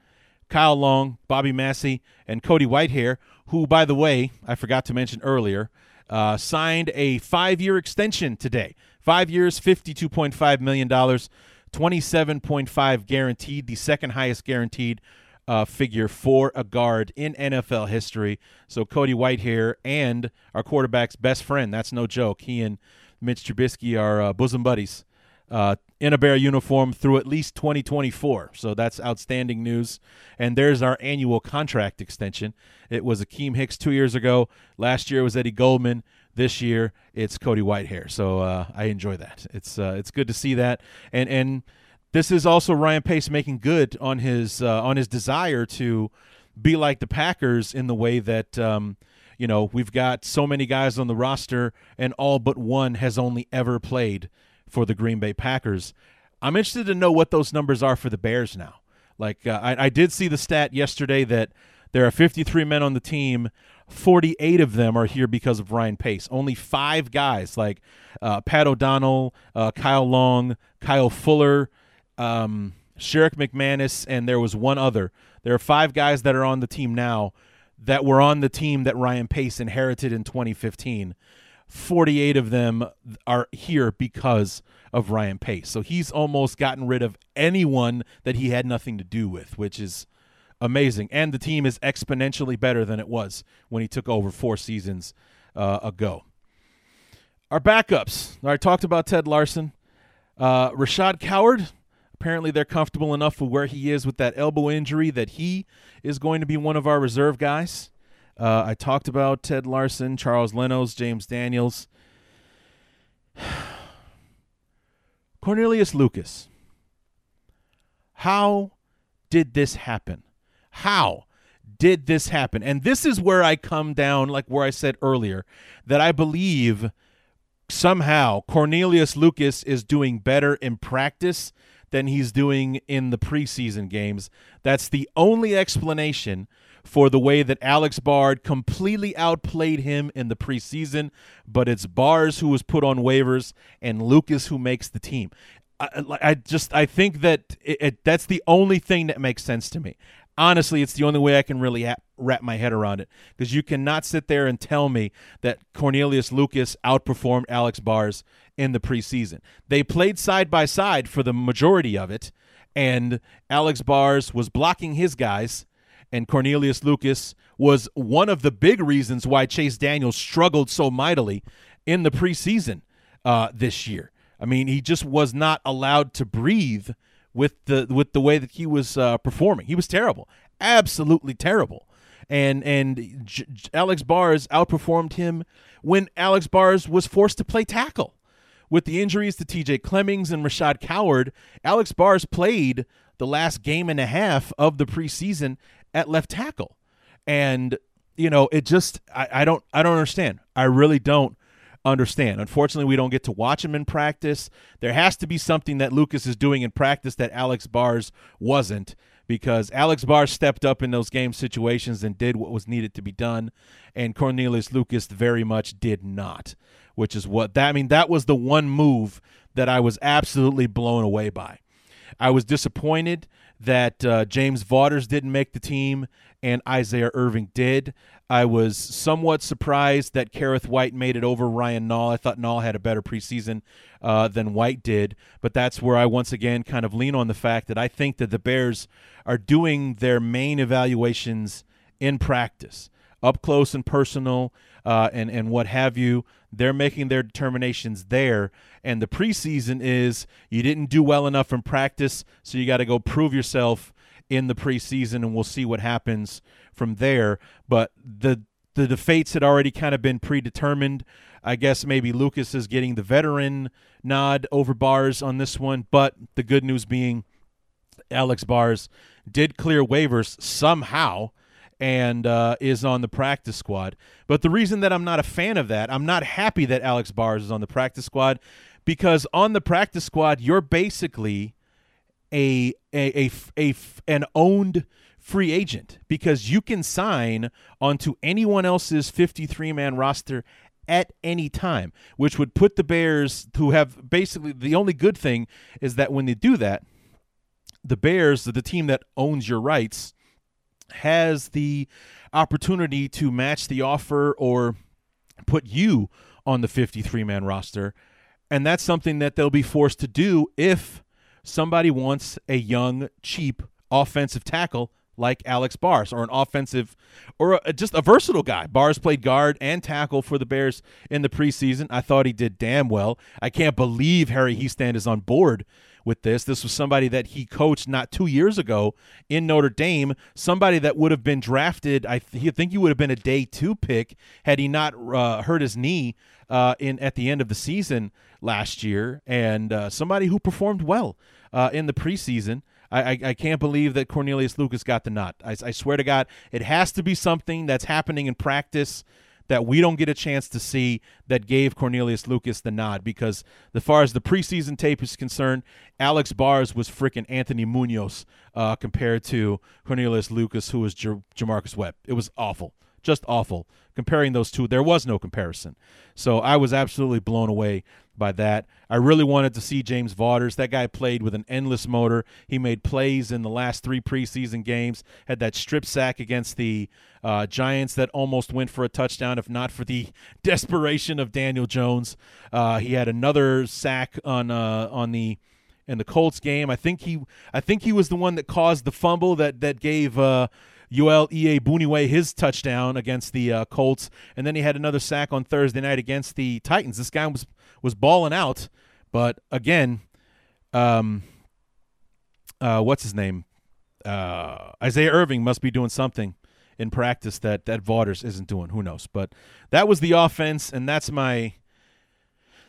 Kyle Long, Bobby Massey, and Cody Whitehair, who, by the way, I forgot to mention earlier, uh, signed a five year extension today. Five years, $52.5 million, 27.5 guaranteed, the second highest guaranteed uh, figure for a guard in NFL history. So Cody Whitehair and our quarterback's best friend. That's no joke. He and Mitch Trubisky are uh, bosom buddies uh, in a Bear uniform through at least 2024. So that's outstanding news. And there's our annual contract extension. It was Akiem Hicks two years ago. Last year it was Eddie Goldman. This year, it's Cody Whitehair. So uh, I enjoy that. It's uh, it's good to see that, and and this is also Ryan Pace making good on his uh, on his desire to be like the Packers in the way that. Um, you know, we've got so many guys on the roster, and all but one has only ever played for the Green Bay Packers. I'm interested to know what those numbers are for the Bears now. Like, uh, I, I did see the stat yesterday that there are 53 men on the team. 48 of them are here because of Ryan Pace. Only five guys, like uh, Pat O'Donnell, uh, Kyle Long, Kyle Fuller, um, Sherrick McManis, and there was one other. There are five guys that are on the team now that were on the team that Ryan Pace inherited in 2015. 48 of them are here because of Ryan Pace. So he's almost gotten rid of anyone that he had nothing to do with, which is amazing. And the team is exponentially better than it was when he took over four seasons uh, ago. Our backups. I talked about Ted Larsen. Uh, Rashad Coward, Apparently, they're comfortable enough with where he is with that elbow injury that he is going to be one of our reserve guys. Uh, I talked about Ted Larsen, Charles Leno's, James Daniels. Cornelius Lucas. How did this happen? How did this happen? And this is where I come down, like where I said earlier, that I believe somehow Cornelius Lucas is doing better in practice than he's doing in the preseason games. That's the only explanation for the way that Alex Bars completely outplayed him in the preseason, but it's Bars who was put on waivers and Lucas who makes the team. I, I just I think that it, it, that's the only thing that makes sense to me honestly, it's the only way I can really ha- wrap my head around it because you cannot sit there and tell me that Cornelius Lucas outperformed Alex Bars in the preseason. They played side by side for the majority of it, and Alex Bars was blocking his guys, and Cornelius Lucas was one of the big reasons why Chase Daniels struggled so mightily in the preseason uh, this year. I mean, he just was not allowed to breathe with the with the way that he was uh, performing. He was terrible, absolutely terrible. And and J- J- Alex Bars outperformed him when Alex Bars was forced to play tackle. With the injuries to T.J. Clemmings and Rashad Coward, Alex Bars played the last game and a half of the preseason at left tackle, and you know it just I, I don't I don't understand. I really don't understand. Unfortunately, we don't get to watch him in practice. There has to be something that Lucas is doing in practice that Alex Bars wasn't because Alex Bars stepped up in those game situations and did what was needed to be done, and Cornelius Lucas very much did not, which is what that I mean that was the one move that I was absolutely blown away by. I was disappointed that uh, James Vaughters didn't make the team and Isaiah Irving did. I was somewhat surprised that Kerrith Whyte made it over Ryan Nall. I thought Nall had a better preseason uh, than Whyte did, but that's where I once again kind of lean on the fact that I think that the Bears are doing their main evaluations in practice, up close and personal, uh, and and what have you. They're making their determinations there, and the preseason is you didn't do well enough in practice, so you got to go prove yourself in the preseason, and we'll see what happens from there. But the the, the fates had already kind of been predetermined. I guess maybe Lucas is getting the veteran nod over Bars on this one, but the good news being Alex Bars did clear waivers somehow and uh, is on the practice squad. But the reason that I'm not a fan of that, I'm not happy that Alex Bars is on the practice squad because on the practice squad, you're basically a a, a, a an owned free agent because you can sign onto anyone else's 53 man roster at any time, which would put the Bears, who have basically the only good thing is that when they do that, the Bears, the team that owns your rights, has the opportunity to match the offer or put you on the 53 man roster. And that's something that they'll be forced to do if somebody wants a young, cheap offensive tackle like Alex Bars or an offensive or a, just a versatile guy. Bars played guard and tackle for the Bears in the preseason. I thought he did damn well. I can't believe Harry Hiestand is on board with this. This was somebody that he coached not two years ago in Notre Dame, somebody that would have been drafted. I th- think he would have been a day two pick had he not uh, hurt his knee uh, in at the end of the season last year, and uh, somebody who performed well uh, in the preseason. I, I, I, can't believe that Cornelius Lucas got the nut. I, I swear to God, it has to be something that's happening in practice that we don't get a chance to see that gave Cornelius Lucas the nod because as far as the preseason tape is concerned, Alex Bars was freaking Anthony Munoz uh, compared to Cornelius Lucas, who was J- J'Marcus Webb. It was awful, just awful. Comparing those two, there was no comparison. So I was absolutely blown away by that. I really wanted to see James Vaughters. That guy played with an endless motor. He made plays in the last three preseason games. Had that strip sack against the uh, Giants that almost went for a touchdown, if not for the desperation of Daniel Jones. Uh, he had another sack on uh, on the in the Colts game. I think he I think he was the one that caused the fumble that that gave. Uh, Joel Iyiegbuniwe his touchdown against the uh, Colts, and then he had another sack on Thursday night against the Titans. This guy was was balling out, but again, um, uh, what's his name? Uh, Isaiah Irving must be doing something in practice that that Vaughters isn't doing. Who knows? But that was the offense, and that's my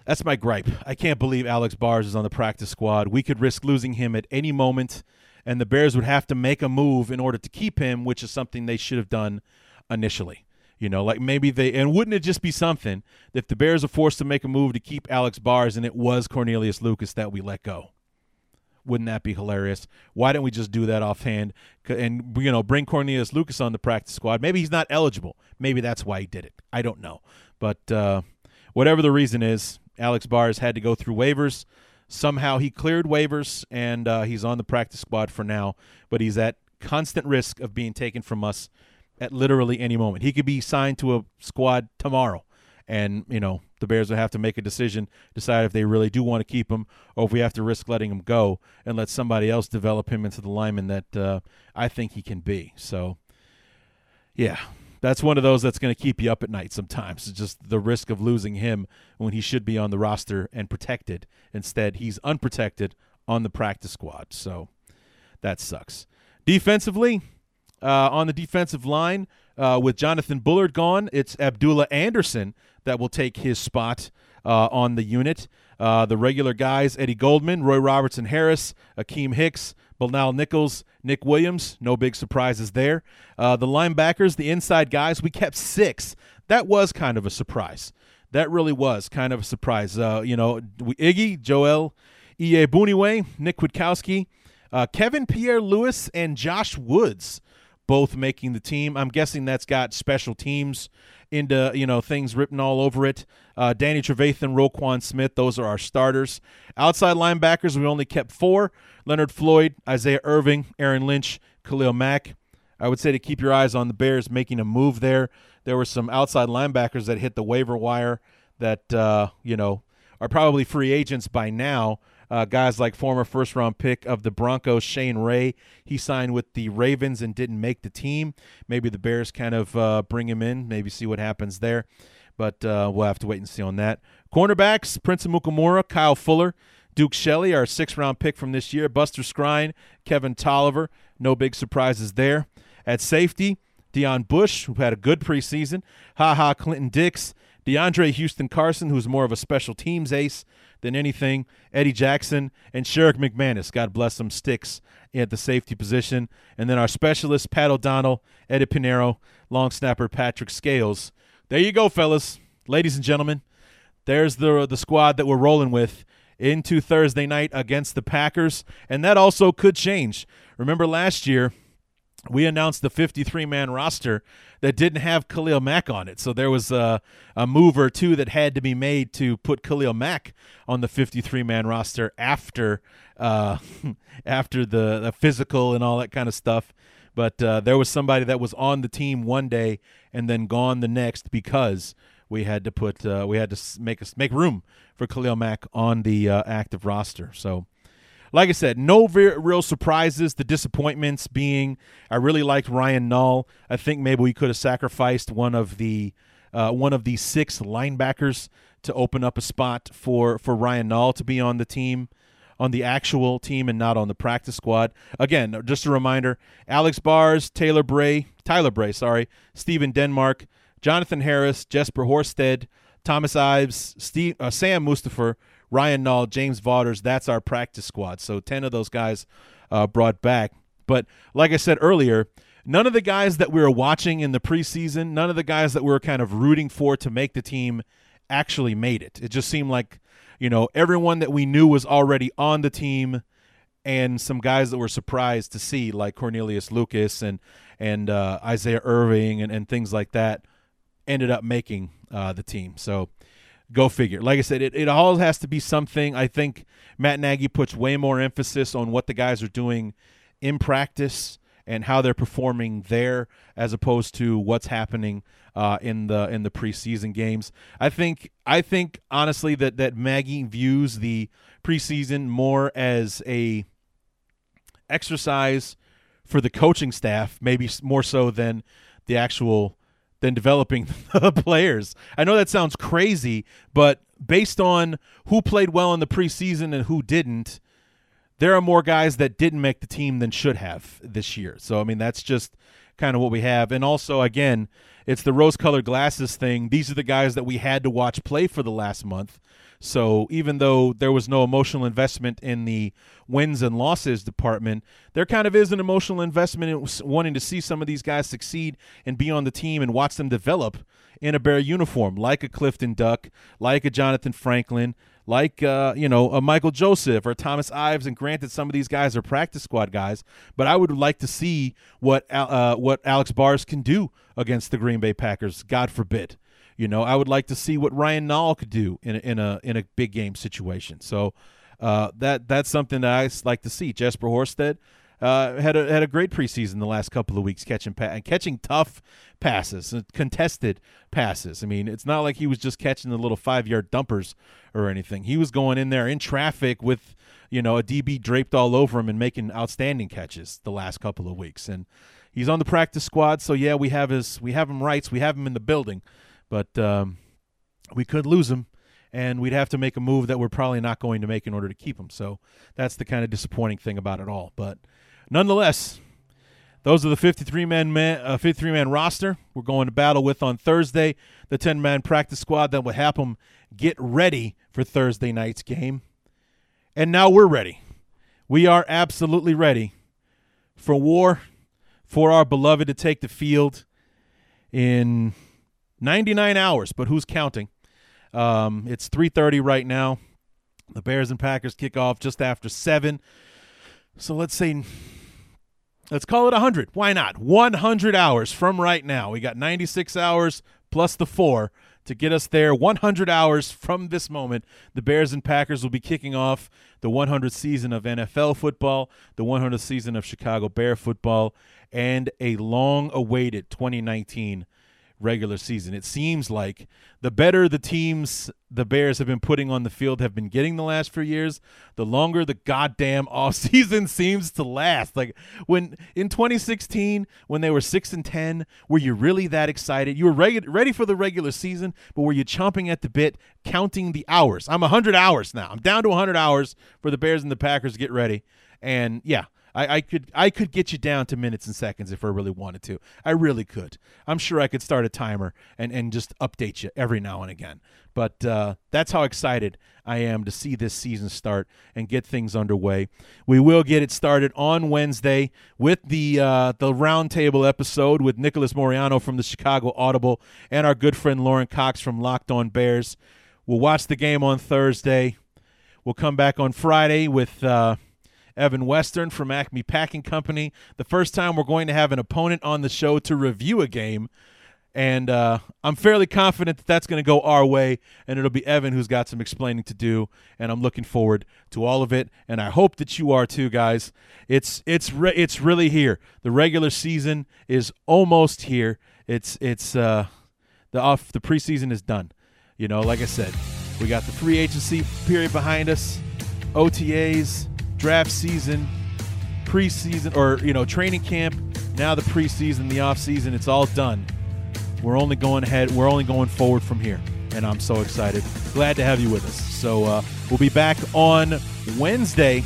that's my gripe. I can't believe Alex Bars is on the practice squad. We could risk losing him at any moment, and the Bears would have to make a move in order to keep him, which is something they should have done initially. You know, like maybe they and wouldn't it just be something if the Bears are forced to make a move to keep Alex Bars and it was Cornelius Lucas that we let go? Wouldn't that be hilarious? Why don't we just do that offhand and you know bring Cornelius Lucas on the practice squad? Maybe he's not eligible. Maybe that's why he did it. I don't know. But uh, whatever the reason is, Alex Bars had to go through waivers. Somehow he cleared waivers and uh, he's on the practice squad for now. But he's at constant risk of being taken from us at literally any moment. He could be signed to a squad tomorrow, and you know the Bears would have to make a decision, decide if they really do want to keep him, or if we have to risk letting him go and let somebody else develop him into the lineman that uh, I think he can be. So, yeah, that's one of those that's going to keep you up at night sometimes. It's just the risk of losing him when he should be on the roster and protected. Instead, he's unprotected on the practice squad. So that sucks. Defensively, uh, on the defensive line, uh, with Jonathan Bullard gone, it's Abdullah Anderson that will take his spot uh, on the unit. Uh, the regular guys Eddie Goldman, Roy Robertson Harris, Akiem Hicks, Bilal Nichols, Nick Williams. No big surprises there. Uh, the linebackers, the inside guys, we kept six. That was kind of a surprise. That really was kind of a surprise. Uh, you know, Iggy, Joel, E.A. Iyiegbuniwe, Nick Kwiatkowski, Kevin Pierre Louis, and Josh Woods both making the team. I'm guessing that's got special teams into you know things written all over it. Uh, Danny Trevathan, Roquan Smith, those are our starters. Outside linebackers, we only kept four: Leonard Floyd, Isaiah Irving, Aaron Lynch, Khalil Mack. I would say to keep your eyes on the Bears making a move there. There were some outside linebackers that hit the waiver wire that uh, you know are probably free agents by now. Uh, guys like former first round pick of the Broncos, Shane Ray, he signed with the Ravens and didn't make the team. Maybe the Bears kind of uh, bring him in, maybe see what happens there. But uh, we'll have to wait and see on that. Cornerbacks, Prince Amukamara, Kyle Fuller, Duke Shelley, our sixth round pick from this year, Buster Skrine, Kevin Tolliver. No big surprises there. At safety, Deon Bush, who had a good preseason, Ha Ha Clinton Dix, DeAndre Houston Carson, who's more of a special teams ace, than anything. Eddie Jackson and Sherrick McManis, God bless them, sticks at the safety position. And then our specialist, Pat O'Donnell, Eddy Pineiro, long snapper Patrick Scales. There you go, fellas. Ladies and gentlemen, there's the, the squad that we're rolling with into Thursday night against the Packers. And that also could change. Remember last year – we announced the 53 man roster that didn't have Khalil Mack on it. So there was a, a move or two that had to be made to put Khalil Mack on the 53 man roster after uh, after the, the, physical and all that kind of stuff. But uh, there was somebody that was on the team one day and then gone the next because we had to put uh, we had to make us make room for Khalil Mack on the uh, active roster. So like I said, no real surprises. The disappointments being, I really liked Ryan Nall. I think maybe we could have sacrificed one of the uh, one of the six linebackers to open up a spot for for Ryan Nall to be on the team, on the actual team, and not on the practice squad. Again, just a reminder: Alex Bars, Taylor Bray, Tyler Bray, sorry, Stephen Denmark, Jonathan Harris, Jesper Horsted, Thomas Ives, Steve, uh, Sam Mustipher, Ryan Nall, James Vaughters. That's our practice squad. So ten of those guys uh, brought back. But like I said earlier, none of the guys that we were watching in the preseason, none of the guys that we were kind of rooting for to make the team actually made it. It just seemed like, you know, everyone that we knew was already on the team and some guys that were surprised to see, like Cornelius Lucas and and uh, Isaiah Irving and, and things like that, ended up making uh, the team. So go figure. Like I said, it, it all has to be something. I think Matt Nagy puts way more emphasis on what the guys are doing in practice and how they're performing there as opposed to what's happening uh, in the in the preseason games. I think I think honestly that that Nagy views the preseason more as a exercise for the coaching staff, maybe more so than the actual than developing the players. I know that sounds crazy, but based on who played well in the preseason and who didn't, there are more guys that didn't make the team than should have this year. So I mean that's just kind of what we have. And also again, it's the rose-colored glasses thing. These are the guys that we had to watch play for the last month. So even though there was no emotional investment in the wins and losses department, there kind of is an emotional investment in wanting to see some of these guys succeed and be on the team and watch them develop in a Bear uniform, like a Clifton Duck, like a Jonathan Franklin, like uh, you know a Michael Joseph or Thomas Ives. And granted, some of these guys are practice squad guys, but I would like to see what uh, what Alex Bars can do against the Green Bay Packers. God forbid. You know, I would like to see what Ryan Nall could do in a, in a in a big game situation. So uh, that that's something that I like to see. Jesper Horsted uh, had a had a great preseason the last couple of weeks catching pa- catching tough passes, uh, contested passes. I mean, it's not like he was just catching the little five yard dumpers or anything. He was going in there in traffic with you know a DB draped all over him and making outstanding catches the last couple of weeks. And he's on the practice squad, so yeah, we have his we have him rights. We have him in the building but um, we could lose him, and we'd have to make a move that we're probably not going to make in order to keep him. So that's the kind of disappointing thing about it all. But nonetheless, those are the 53 man, man uh, 53 man roster we're going to battle with on Thursday. The 10 man practice squad that will help them get ready for Thursday night's game. And now we're ready. We are absolutely ready for war, for our beloved to take the field in 99 hours, but who's counting? Um, it's 3:30 right now. The Bears and Packers kick off just after 7. So let's say let's call it 100. Why not? 100 hours from right now. We got 96 hours plus the 4 to get us there. 100 hours from this moment, the Bears and Packers will be kicking off the 100th season of NFL football, the 100th season of Chicago Bear football, and a long awaited 2019 regular season. It seems like the better the teams the Bears have been putting on the field have been getting the last few years, the longer the goddamn off season seems to last. Like when in 2016, when they were six and ten, were you really that excited? You were reg- ready for the regular season, but were you chomping at the bit, counting the hours? I'm 100 hours now. I'm down to 100 hours for the Bears and the Packers to get ready. And yeah, I, I could I could get you down to minutes and seconds if I really wanted to. I really could. I'm sure I could start a timer and, and just update you every now and again. But uh, that's how excited I am to see this season start and get things underway. We will get it started on Wednesday with the uh, the roundtable episode with Nicholas Moriano from the Chicago Audible and our good friend Lauren Cox from Locked On Bears. We'll watch the game on Thursday. We'll come back on Friday with. Uh, Evan Western from Acme Packing Company. The first time we're going to have an opponent on the show to review a game. And uh, I'm fairly confident that that's going to go our way, and it'll be Evan who's got some explaining to do. And I'm looking forward to all of it, and I hope that you are too, guys. It's it's re- it's really here. The regular season is almost here. It's it's uh, the off the preseason is done. You know, like I said, we got the free agency period behind us, OTAs, draft season, preseason, or you know, training camp. Now the preseason, the off season, it's all done. We're only going ahead. We're only going forward from here, and I'm so excited. Glad to have you with us. So uh, we'll be back on Wednesday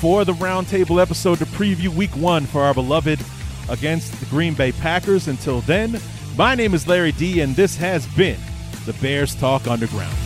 for the roundtable episode to preview Week One for our beloved against the Green Bay Packers. Until then, my name is Larry D, and this has been the Bears Talk Underground.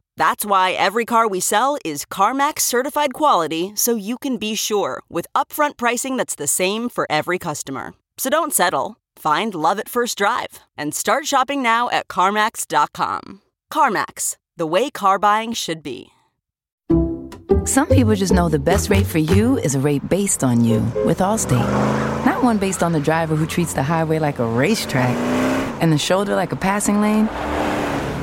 That's why every car we sell is CarMax certified quality so you can be sure with upfront pricing that's the same for every customer. So don't settle. Find love at first drive and start shopping now at CarMax.com. CarMax, the way car buying should be. Some people just know the best rate for you is a rate based on you with Allstate. Not one based on the driver who treats the highway like a racetrack and the shoulder like a passing lane.